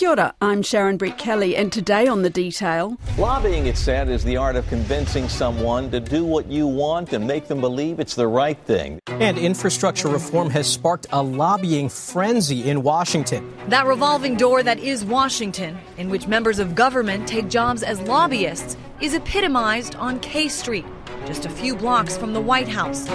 Kia ora, I'm Sharon Brettkelly, and today on The Detail. Lobbying, it's said, is the art of convincing someone to do what you want and make them believe it's the right thing. And infrastructure reform has sparked a lobbying frenzy in Washington. That revolving door that is Washington, in which members of government take jobs as lobbyists, is epitomized on K Street, just a few blocks from the White House.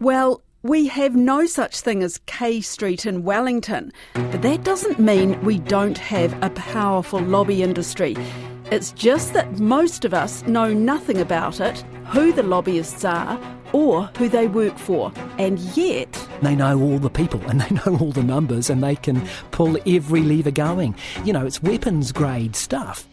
Well, we have no such thing as K Street in Wellington, but that doesn't mean we don't have a powerful lobby industry. It's just that most of us know nothing about it, who the lobbyists are, or who they work for, and yet. They know all the people and they know all the numbers and they can pull every lever going. You know, it's weapons grade stuff.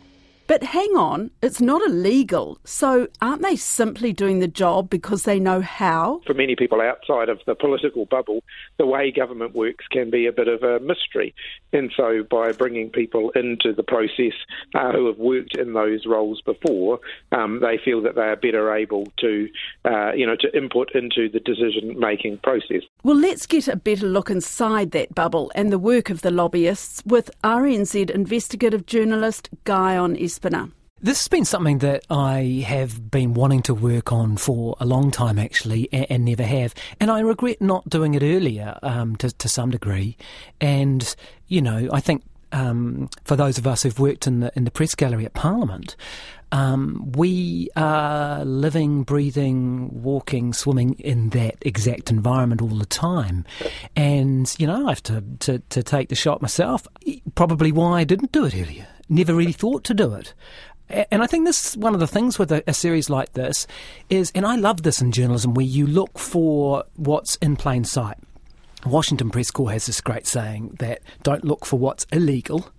But hang on, it's not illegal. So aren't they simply doing the job because they know how? For many people outside of the political bubble, the way government works can be a bit of a mystery. And so by bringing people into the process uh, who have worked in those roles before, um, they feel that they are better able to, uh, you know, to input into the decision-making process. Well, let's get a better look inside that bubble and the work of the lobbyists with RNZ investigative journalist Guyon Espiner. This has been something that I have been wanting to work on for a long time, actually, and, and never have. And I regret not doing it earlier um, to, to some degree. And, you know, I think um, for those of us who've worked in the in the press gallery at Parliament, um, we are living, breathing, walking, swimming in that exact environment all the time. And you know, I have to, to to take the shot myself. Probably why I didn't do it earlier. Never really thought to do it. And I think this is one of the things with a, a, series like this is, and I love this in journalism, where you look for what's in plain sight. Washington Press Corps has this great saying that don't look for what's illegal,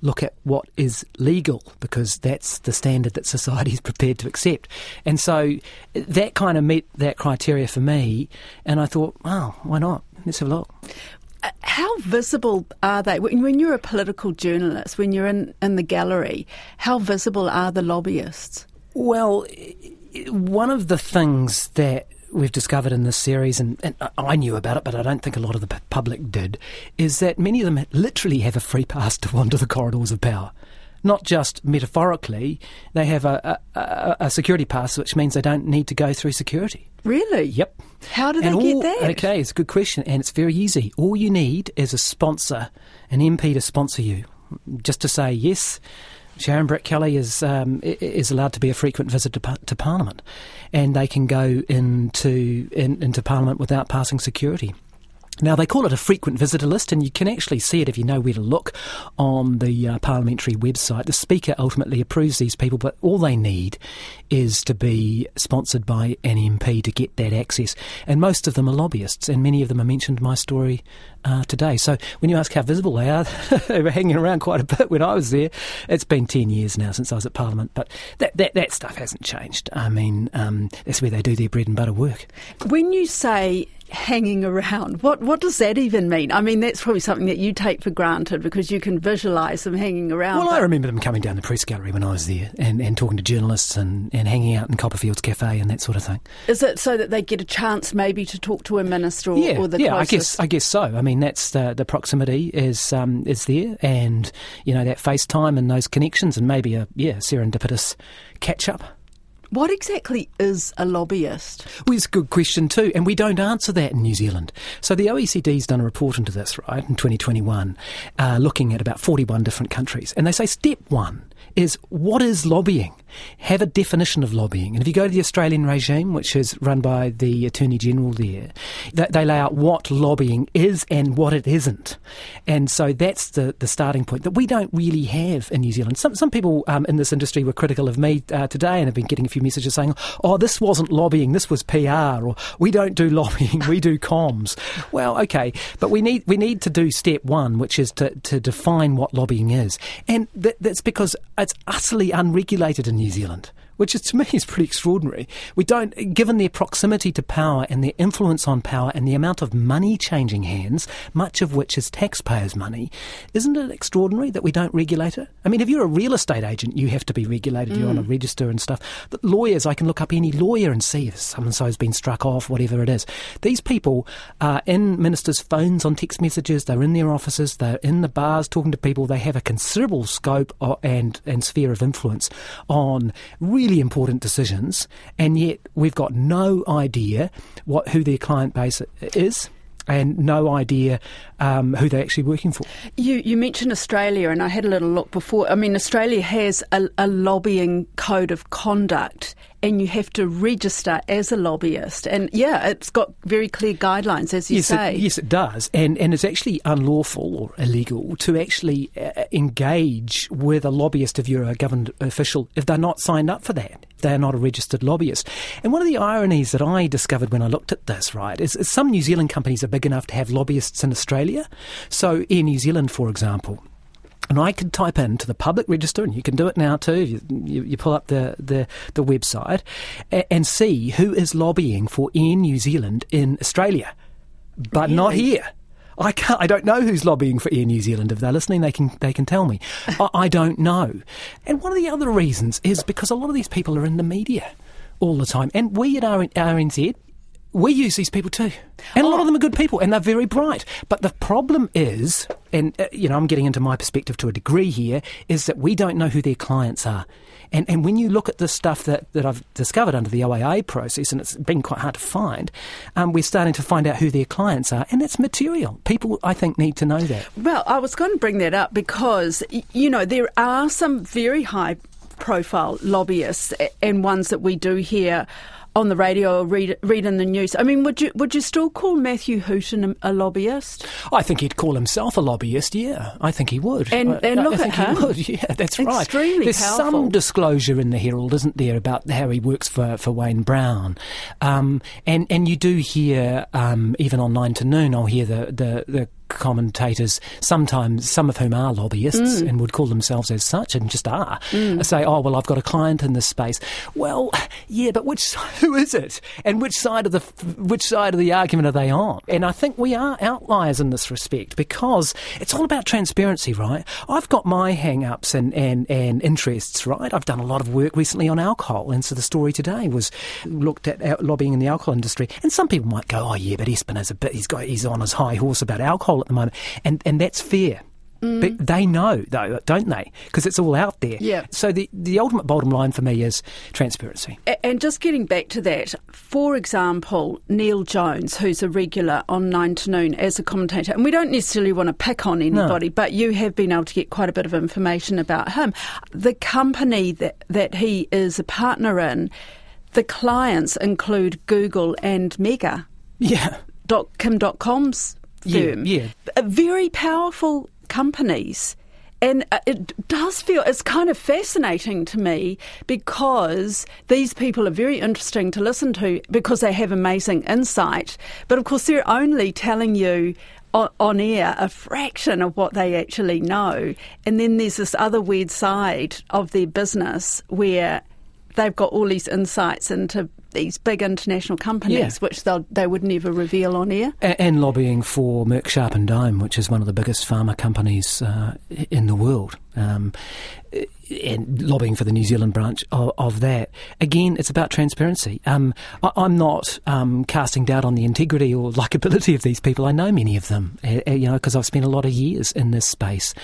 look at what is legal, because that's the standard that society is prepared to accept. And so that kind of met that criteria for me, and I thought, wow, why not? Let's have a look. How visible are they? When you're a political journalist, when you're in, in the gallery, how visible are the lobbyists? Well, one of the things that we've discovered in this series, and, and, I knew about it, but I don't think a lot of the public did, is that many of them literally have a free pass to wander the corridors of power. Not just metaphorically, they have a, a, a security pass, which means they don't need to go through security. Really? Yep. How do they and get all, that? Okay, it's a good question, and it's very easy. All you need is a sponsor, an MP to sponsor you, just to say yes. Sharon Brettkelly is um, is allowed to be a frequent visitor to, to Parliament, and they can go into in, into Parliament without passing security. Now, they call it a frequent visitor list, and you can actually see it if you know where to look on the uh, parliamentary website. The Speaker ultimately approves these people, but all they need is to be sponsored by an MP to get that access. And most of them are lobbyists, and many of them are mentioned in my story uh, today. So when you ask how visible they are, they were hanging around quite a bit when I was there. It's been 10 years now since I was at Parliament, but that, that, that stuff hasn't changed. I mean, um, that's where they do their bread and butter work. When you say hanging around. What what does that even mean? I mean, that's probably something that you take for granted because you can visualise them hanging around. Well, I remember them coming down the press gallery when I was there and, and talking to journalists and, and hanging out in Copperfield's Cafe and that sort of thing. Is it so that they get a chance maybe to talk to a minister or, yeah, or the yeah, closest? I guess I guess so. I mean, that's the the proximity is um, is there, and you know that FaceTime and those connections, and maybe a yeah serendipitous catch up. What exactly is a lobbyist? Well, it's a good question too, and we don't answer that in New Zealand. So the OECD's done a report into this, right, in 2021, uh, looking at about 41 different countries, and they say step one is what is lobbying? Have a definition of lobbying. And if you go to the Australian regime, which is run by the Attorney General there, they lay out what lobbying is and what it isn't. And so that's the, the starting point that we don't really have in New Zealand. Some, some people um, in this industry were critical of me uh, today and have been getting a few messages saying, oh, this wasn't lobbying, this was PR, or we don't do lobbying, we do comms. Well, okay, but we need, we need to do step one, which is to, to define what lobbying is. And that, that's because it's utterly unregulated in New Zealand. Which is, to me is pretty extraordinary. We don't, given their proximity to power and their influence on power and the amount of money changing hands, much of which is taxpayers' money, isn't it extraordinary that we don't regulate it? I mean, if you're a real estate agent, you have to be regulated. Mm. You're on a mm. register and stuff. But lawyers, I can look up any lawyer and see if someone so's been struck off, whatever it is. These people are in ministers' phones on text messages. They're in their offices. They're in the bars talking to people. They have a considerable scope and and sphere of influence on really important decisions, and yet we've got no idea what who their client base is and no idea um, who they're actually working for. You, you mentioned Australia, and I had a little look before. I mean, Australia has a, a lobbying code of conduct, and you have to register as a lobbyist. And yeah, it's got very clear guidelines, as you yes, say. It, yes, it does. And, and it's actually unlawful or illegal to actually uh, engage with a lobbyist if you're a government official if they're not signed up for that. They're not a registered lobbyist. And one of the ironies that I discovered when I looked at this, right, is, is some New Zealand companies are big enough to have lobbyists in Australia. So, Air New Zealand, for example, and I could type into the public register, and you can do it now too. You, you, you pull up the, the, the website a, and see who is lobbying for Air New Zealand in Australia, but really? not here. I can't. I don't know who's lobbying for Air New Zealand. If they're listening, they can they can tell me. I, I don't know. And one of the other reasons is because a lot of these people are in the media all the time, and we at RNZ we use these people too. And a lot of them are good people and they're very bright. But the problem is, and uh, you know, I'm getting into my perspective to a degree here, is that we don't know who their clients are. And, and when you look at the stuff that, that I've discovered under the OIA process, and it's been quite hard to find, um, we're starting to find out who their clients are, and it's material. People, I think, need to know that. Well, I was going to bring that up because, you know, there are some very high profile lobbyists and ones that we do hear on the radio or read read in the news. I mean, would you would you still call Matthew Hooton a, a lobbyist? I think he'd call himself a lobbyist. Yeah, I think he would. And, I, and look I, at him. He would. Yeah, that's Extremely right. Extremely There's powerful. some disclosure in the Herald, isn't there, about how he works for, for Wayne Brown, um, and and you do hear um, even on Nine to Noon, I'll hear the the, the commentators, sometimes some of whom are lobbyists mm. and would call themselves as such and just are, mm. say, "Oh, well, I've got a client in this space." Well, yeah, but which who is it, and which side of the which side of the argument are they on? And I think we are outliers in this respect because it's all about transparency, right? I've got my hang-ups and and and interests, right? I've done a lot of work recently on alcohol, and so the story today was looked at lobbying in the alcohol industry. And some people might go, "Oh, yeah, but Espiner is a bit he's got he's on his high horse about alcohol." At the moment, and and that's fair. Mm. But they know, though, don't they? Because it's all out there. Yeah. So the, the ultimate bottom line for me is transparency. And just getting back to that, for example, Neale Jones, who's a regular on Nine to Noon as a commentator, and we don't necessarily want to pick on anybody, no. but you have been able to get quite a bit of information about him. The company that, that he is a partner in, the clients include Google and Mega. Yeah. Dot, Kim.com's firm. Yeah, yeah. Very powerful companies. And uh, it does feel, it's kind of fascinating to me because these people are very interesting to listen to because they have amazing insight. But of course, they're only telling you on, air a fraction of what they actually know. And then there's this other weird side of their business where they've got all these insights into these big international companies, yeah. which they would never reveal on air. And, and, lobbying for Merck Sharp and Dohme, which is one of the biggest pharma companies uh, in the world. Um, and lobbying for the New Zealand branch of, of that. Again, it's about transparency. Um, I, am not um, casting doubt on the integrity or likability of these people. I know many of them, uh, you know, because I've spent a lot of years in this space.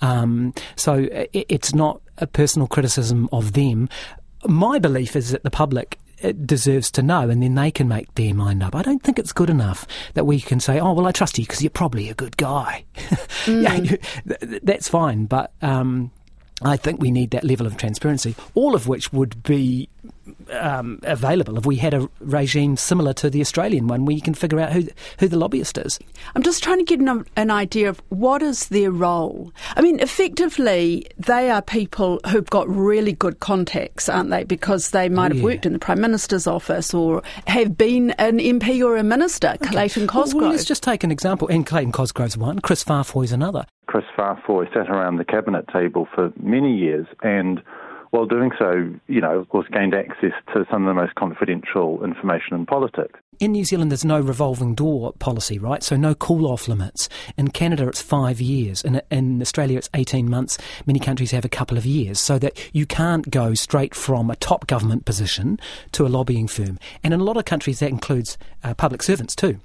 Um, so it, it's not a personal criticism of them. My belief is that the public it deserves to know, and then they can make their mind up. I don't think it's good enough that we can say, "Oh, well, I trust you because you're probably a good guy." Mm. yeah, that's fine, but um, I think we need that level of transparency, all of which would be um, available if we had a regime similar to the Australian one where you can figure out who, who the lobbyist is. I'm just trying to get an, an idea of what is their role. I mean, effectively, they are people who've got really good contacts, aren't they? Because they might oh, have yeah. worked in the Prime Minister's office or have been an MP or a minister, okay. Clayton Cosgrove. Well, well, let's just take an example. And Clayton Cosgrove's one, Chris Faafoi's another. Chris Faafoi sat around the cabinet table for many years and while doing so, you know, of course, gained access to some of the most confidential information in politics. In New Zealand, there's no revolving door policy, right? So no cool off limits. In Canada, it's five years. In, in Australia, it's 18 months. Many countries have a couple of years, so that you can't go straight from a top government position to a lobbying firm. And in a lot of countries, that includes uh, public servants too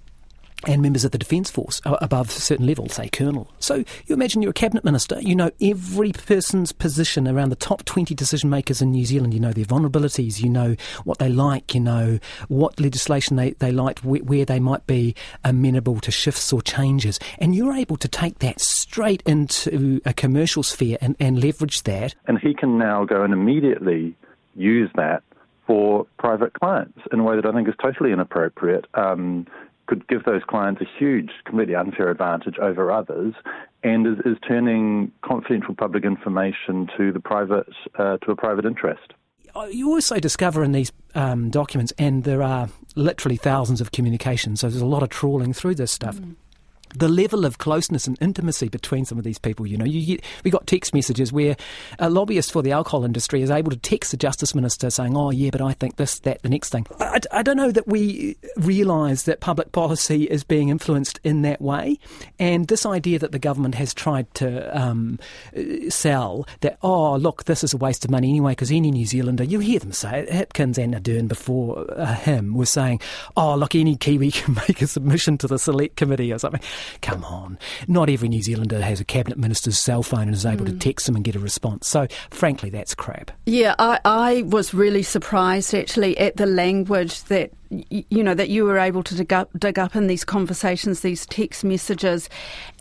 and members of the Defence Force above a certain level, say colonel. So you imagine you're a cabinet minister, you know every person's position around the top 20 decision makers in New Zealand. You know their vulnerabilities, you know what they like, you know what legislation they, they like, where, where they might be amenable to shifts or changes. And you're able to take that straight into a commercial sphere and, and leverage that. And he can now go and immediately use that for private clients in a way that I think is totally inappropriate. Um, could give those clients a huge, completely unfair advantage over others, and is, is turning confidential public information to the private uh, to a private interest. Uh, you also discover in these um, documents, and there are literally thousands of communications, so there's a lot of trawling through this stuff. Mm the level of closeness and intimacy between some of these people. You know, you get, we got text messages where a lobbyist for the alcohol industry is able to text the justice minister saying, "Oh, yeah, but I think this, that, the next thing." I, I don't know that we realise that public policy is being influenced in that way, and this idea that the government has tried to um, sell that, "Oh, look, this is a waste of money anyway," because any New Zealander, you hear them say it. Hipkins and Ardern before uh, him were saying, "Oh, look, any Kiwi can make a submission to the select committee or something." Come on. Not every New Zealander has a cabinet minister's cell phone and is able mm. to text them and get a response. So, frankly, that's crap. Yeah, I, I was really surprised actually at the language that you know that you were able to dig up, dig up in these conversations, these text messages.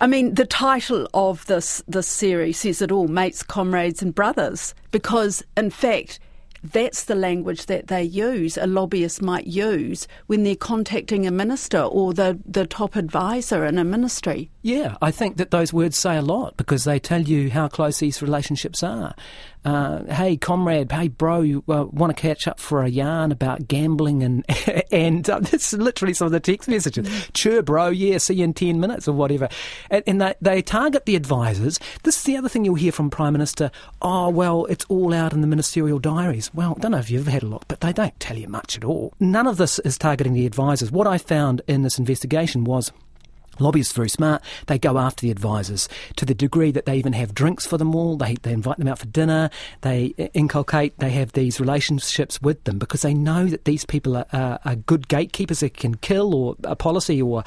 I mean, the title of this this series says it all: mates, comrades, and brothers. Because in fact, that's the language that they use, a lobbyist might use when they're contacting a minister or the, the top advisor in a ministry. Yeah, I think that those words say a lot because they tell you how close these relationships are uh, hey, comrade, hey, bro, you uh, want to catch up for a yarn about gambling and and uh, this is literally some of the text messages. Sure, bro, yeah, see you in 10 minutes or whatever. And, and they, they target the advisors. This is the other thing you'll hear from Prime Minister. Oh, well, it's all out in the ministerial diaries. Well, I don't know if you've had a look, but they don't tell you much at all. None of this is targeting the advisors. What I found in this investigation was Lobbyists are very smart. They go after the advisors to the degree that they even have drinks for them all. They, they invite them out for dinner. They inculcate, they have these relationships with them because they know that these people are, are, are good gatekeepers that can kill or a policy or,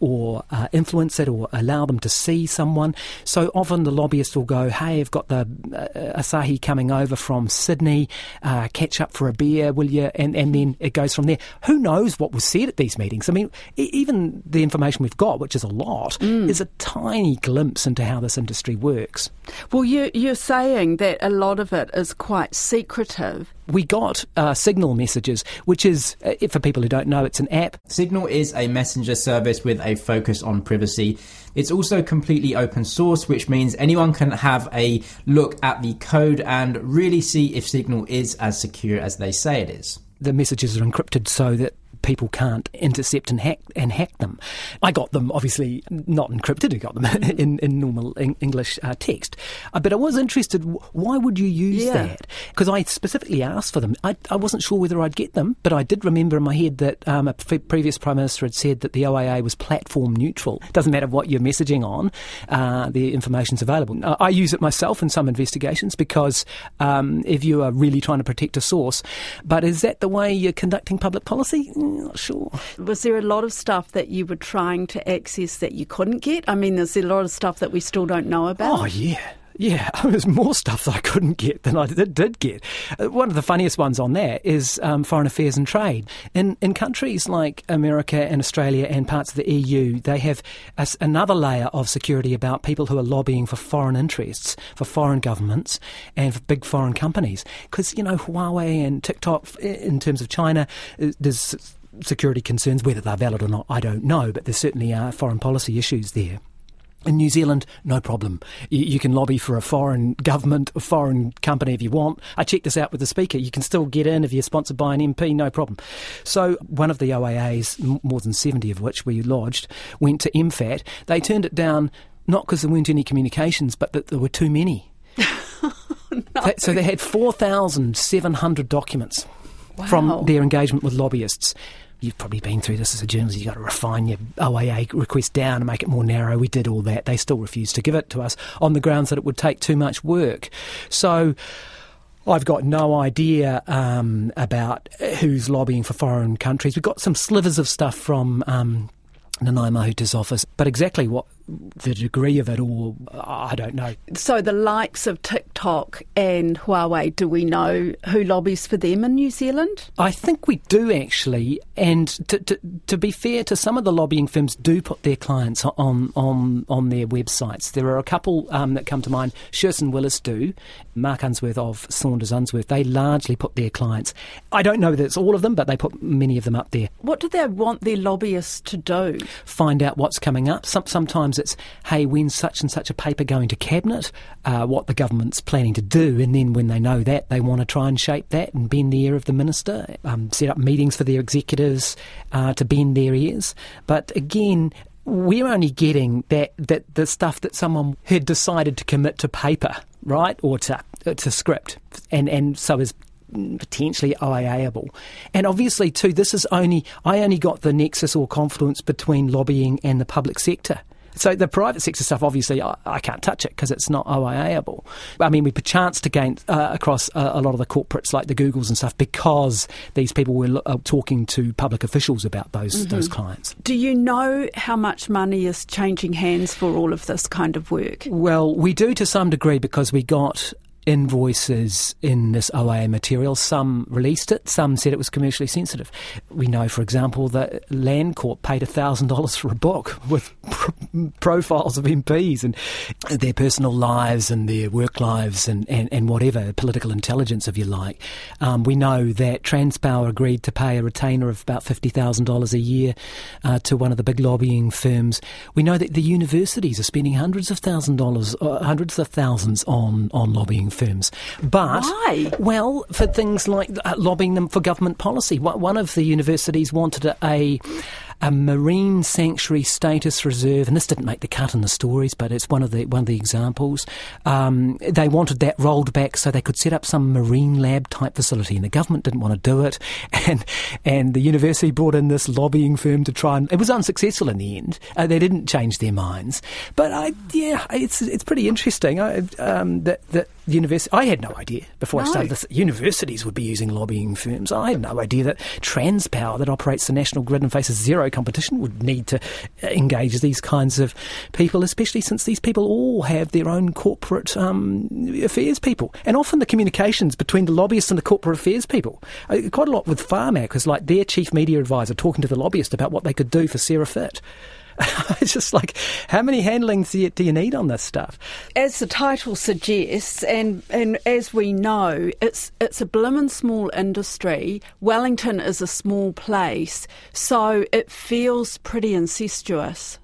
or uh, influence it or allow them to see someone. So often the lobbyists will go, hey, I've got the uh, Asahi coming over from Sydney, uh, catch up for a beer, will you? And, and then it goes from there. Who knows what was said at these meetings? I mean, even the information we've got, which is a lot, mm. is a tiny glimpse into how this industry works. Well, you, you're saying that a lot of it is quite secretive. We got uh, Signal messages, which is, uh, for people who don't know, it's an app. Signal is a messenger service with a focus on privacy. It's also completely open source, which means anyone can have a look at the code and really see if Signal is as secure as they say it is the messages are encrypted so that people can't intercept and hack and hack them. I got them obviously not encrypted. I got them in, in normal English uh, text. Uh, but I was interested. Why would you use yeah. that? Because I specifically asked for them. I, I, wasn't sure whether I'd get them, but I did remember in my head that um, a f- previous prime minister had said that the OIA was platform neutral. It doesn't matter what you're messaging on, uh, the information's available. I use it myself in some investigations because um, if you are really trying to protect a source, but is that the way you're conducting public policy? Not sure. Was there a lot of stuff that you were trying to access that you couldn't get? I mean, there's a lot of stuff that we still don't know about. Oh, yeah. Yeah, there's more stuff that I couldn't get than I did, did get. Uh, one of the funniest ones on there is um, foreign affairs and trade. In in countries like America and Australia and parts of the EU, they have a, another layer of security about people who are lobbying for foreign interests, for foreign governments, and for big foreign companies. Because you know Huawei and TikTok, in terms of China, uh, there's security concerns. Whether they're valid or not, I don't know, but there certainly are foreign policy issues there. In New Zealand, no problem. You, you, can lobby for a foreign government, a foreign company if you want. I checked this out with the Speaker. You can still get in if you're sponsored by an MP, no problem. So, one of the OIAs, more than 70 of which we lodged, went to MFAT. They turned it down not because there weren't any communications, but that there were too many. Oh, no. So they had 4,700 documents Wow. from their engagement with lobbyists. You've probably been through this as a journalist. You've got to refine your OIA request down and make it more narrow. We did all that. They still refused to give it to us on the grounds that it would take too much work. So I've got no idea um, about who's lobbying for foreign countries. We've got some slivers of stuff from um, Nanaia Mahuta's office, but exactly what the degree of it all, I don't know. So the likes of TikTok and Huawei, do we know who lobbies for them in New Zealand? I think we do actually, and to, to, to be fair to some of the lobbying firms, do put their clients on on on their websites. There are a couple um, that come to mind. Sherson Willis do, Mark Unsworth of Saunders Unsworth. They largely put their clients. I don't know that it's all of them, but they put many of them up there. What do they want their lobbyists to do? Find out what's coming up. Some, sometimes it's hey, when's such and such a paper going to cabinet? Uh, what the government's planning to do, and then when they know that, they want to try and shape that and bend the ear of the minister. Um, set up meetings for their executives uh, to bend their ears. But again, we're only getting that, that the stuff that someone had decided to commit to paper, right, or to uh, to script, and and so is potentially OIAable. And obviously, too, this is only I only got the nexus or confluence between lobbying and the public sector. So the private sector stuff, obviously, I, I can't touch it because it's not OIAable. I mean, we perchance to gain uh, across a, a, lot of the corporates like the Googles and stuff because these people were uh, talking to public officials about those mm-hmm. those clients. Do you know how much money is changing hands for all of this kind of work? Well, we do to some degree because we got invoices in this OIA material. Some released it, some said it was commercially sensitive. We know, for example, that Land Landcorp paid $1,000 for a book with pr- profiles of MPs and their personal lives and their work lives and, and, and whatever, political intelligence, if you like. Um, we know that Transpower agreed to pay a retainer of about $50,000 a year uh, to one of the big lobbying firms. We know that the universities are spending hundreds of thousands dollars, uh, hundreds of thousands on, on lobbying firms. But why? Well, for things like uh, lobbying them for government policy. One of the universities wanted a, a a marine sanctuary status reserve, and this didn't make the cut in the stories, but it's one of the one of the examples. Um, they wanted that rolled back so they could set up some marine lab type facility, and the government didn't want to do it, and and the university brought in this lobbying firm to try and it was unsuccessful in the end. Uh, they didn't change their minds, but I yeah, it's it's pretty interesting I, um, that that university. I had no idea before no. I started this. Universities would be using lobbying firms. I had no idea that Transpower, that operates the national grid and faces zero competition, would need to engage these kinds of people, especially since these people all have their own corporate um, affairs people, and often the communications between the lobbyists and the corporate affairs people. Uh, quite a lot with Pharmac, because like their chief media advisor talking to the lobbyist about what they could do for Sarah Fitt. it's just like, how many handlings do you, do you need on this stuff? As the title suggests, and, and as we know, it's it's a blimmin' small industry. Wellington is a small place, so it feels pretty incestuous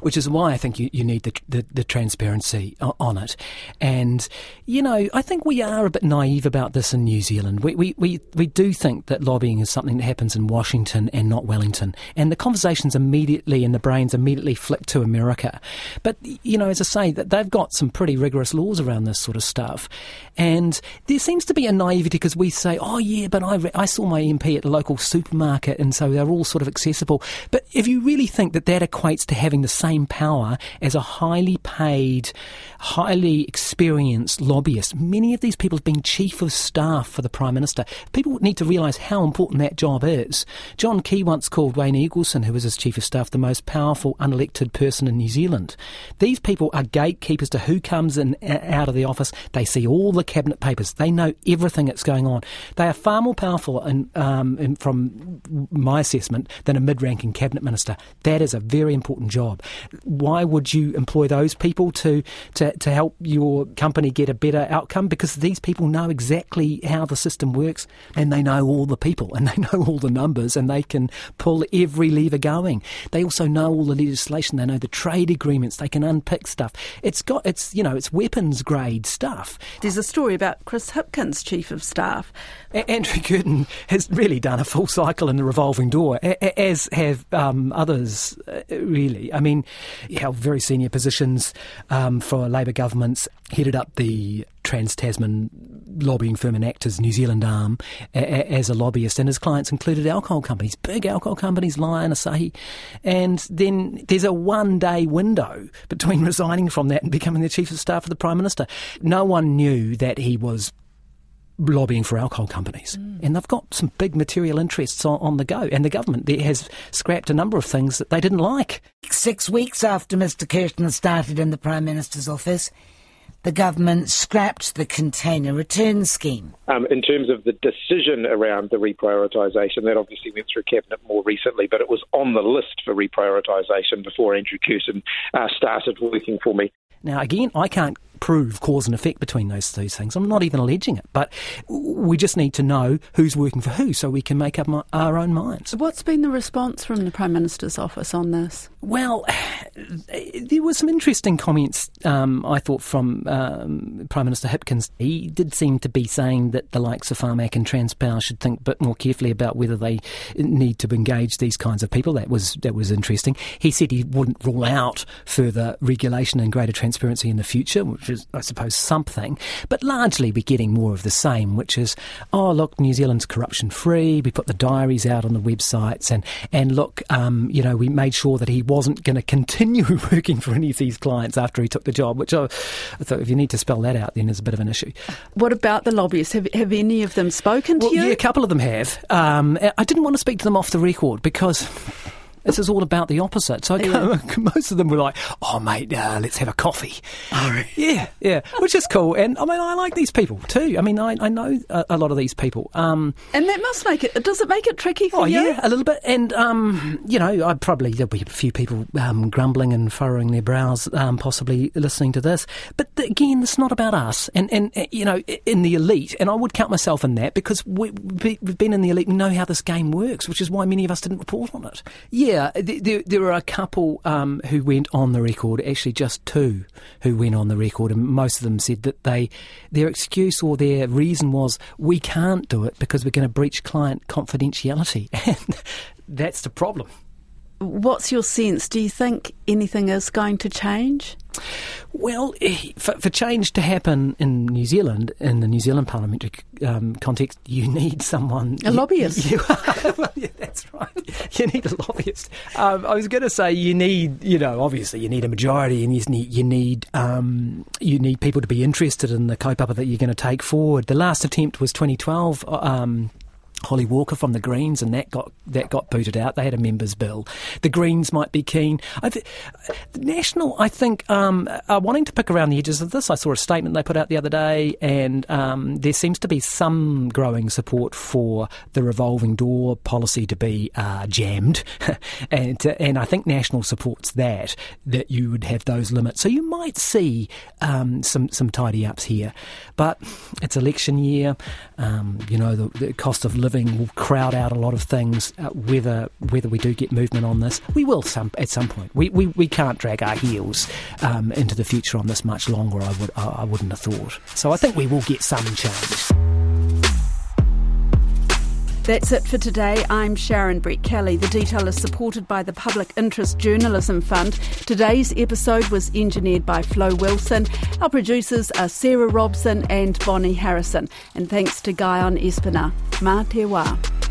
which is why I think you, you need the, the, the transparency on it. And, you know, I think we are a bit naive about this in New Zealand. We, we, we, we do think that lobbying is something that happens in Washington and not Wellington. And the conversations immediately and the brains immediately flick to America. But, you know, as I say, that they've got some pretty rigorous laws around this sort of stuff. And there seems to be a naivety because we say, oh, yeah, but I, re- I saw my MP at the local supermarket and so they're all sort of accessible. But if you really think that that equates to having the same power as a highly paid, highly experienced lobbyist. Many of these people have been chief of staff for the Prime Minister. People need to realise how important that job is. John Key once called Wayne Eagleson, who was his chief of staff, the most powerful unelected person in New Zealand. These people are gatekeepers to who comes in and out of the office. They see all the cabinet papers. They know everything that's going on. They are far more powerful, in, um, in, from my assessment, than a mid-ranking cabinet minister. That is a very important job job. Why would you employ those people to, to, to help your company get a better outcome? Because these people know exactly how the system works and they know all the people and they know all the numbers and they can pull every lever going. They also know all the legislation. They know the trade agreements. They can unpick stuff. It's got, it's, you know, it's weapons grade stuff. There's a story about Chris Hipkins, Chief of Staff. A- Andrew Kirton has really done a full cycle in the revolving door, a- as have um, others, uh, really. I mean, he held very senior positions um, for Labour governments, headed up the Trans Tasman lobbying firm Anacta's New Zealand arm a- a- as a lobbyist, and his clients included alcohol companies, big alcohol companies, Lion, Asahi. And then there's a one day window between resigning from that and becoming the Chief of Staff of the Prime Minister. No one knew that he was lobbying for alcohol companies. Mm. And they've got some big material interests on, on, the go. And the government there has scrapped a number of things that they didn't like. Six weeks after Mr. Kirton started in the Prime Minister's office, the government scrapped the container return scheme. Um, in terms of the decision around the reprioritisation, that obviously went through Cabinet more recently, but it was on the list for reprioritisation before Andrew Kirton uh, started working for me. Now, again, I can't prove cause and effect between those two things. I'm not even alleging it, but we just need to know who's working for who so we can make up my, our own minds. What's been the response from the Prime Minister's office on this? Well, there were some interesting comments, um, I thought, from um, Prime Minister Hipkins. He did seem to be saying that the likes of Pharmac and Transpower should think a bit more carefully about whether they need to engage these kinds of people. That was that was interesting. He said he wouldn't rule out further regulation and greater transparency in the future, which is, I suppose, something. But largely, we're getting more of the same, which is, oh, look, New Zealand's corruption free. We put the diaries out on the websites, and and look, um, you know, we made sure that he wasn't going to continue working for any of these clients after he took the job. Which I, I, thought, if you need to spell that out, then there's a bit of an issue. What about the lobbyists? Have have any of them spoken well, to you? Yeah, a couple of them have. Um, I didn't want to speak to them off the record because this is all about the opposite. So yeah. most of them were like, "Oh, mate, uh, let's have a coffee." Right. Yeah, yeah, which is cool. And I mean, I like these people too. I mean, I, I know a, a lot of these people. Um, and that must make it. Does it make it tricky for oh, you? yeah, a little bit. And um, you know, I probably there'll be a few people um, grumbling and furrowing their brows, um, possibly listening to this. But again, it's not about us. And and uh, you know, in the elite, and I would count myself in that because we, we've been in the elite. We know how this game works, which is why many of us didn't report on it. Yeah yeah, there, there were a couple um, who went on the record, actually just two who went on the record, and most of them said that they their excuse or their reason was we can't do it because we're going to breach client confidentiality, and that's the problem. What's your sense? Do you think anything is going to change? Well, eh, for, for, change to happen in New Zealand, in the New Zealand parliamentary um, context, you need someone. A lobbyist. You, you, well, yeah, that's right. You need a lobbyist. Um, I was going to say you need, you know, obviously you need a majority, and you need you need um, you need people to be interested in the kaupapa that you're going to take forward. The last attempt was 2012. Holly Walker from the Greens, and that got that got booted out. They had a members' bill. The Greens might be keen. I th- National, I think, um, are wanting to pick around the edges of this. I saw a statement they put out the other day, and um, there seems to be some growing support for the revolving door policy to be uh, jammed, and uh, and I think National supports that that you would have those limits. So you might see um, some some tidy ups here, but it's election year. Um, you know the, the cost of living will crowd out a lot of things. Uh, whether whether we do get movement on this, we will some at some point. We we, we can't drag our heels um, into the future on this much longer. I would I, I wouldn't have thought. So I think we will get some change. That's it for today. I'm Sharon Brettkelly. The detail is supported by the Public Interest Journalism Fund. Today's episode was engineered by Flo Wilson. Our producers are Sarah Robson and Bonnie Harrison. And thanks to Guyon Espiner. Mā te wā.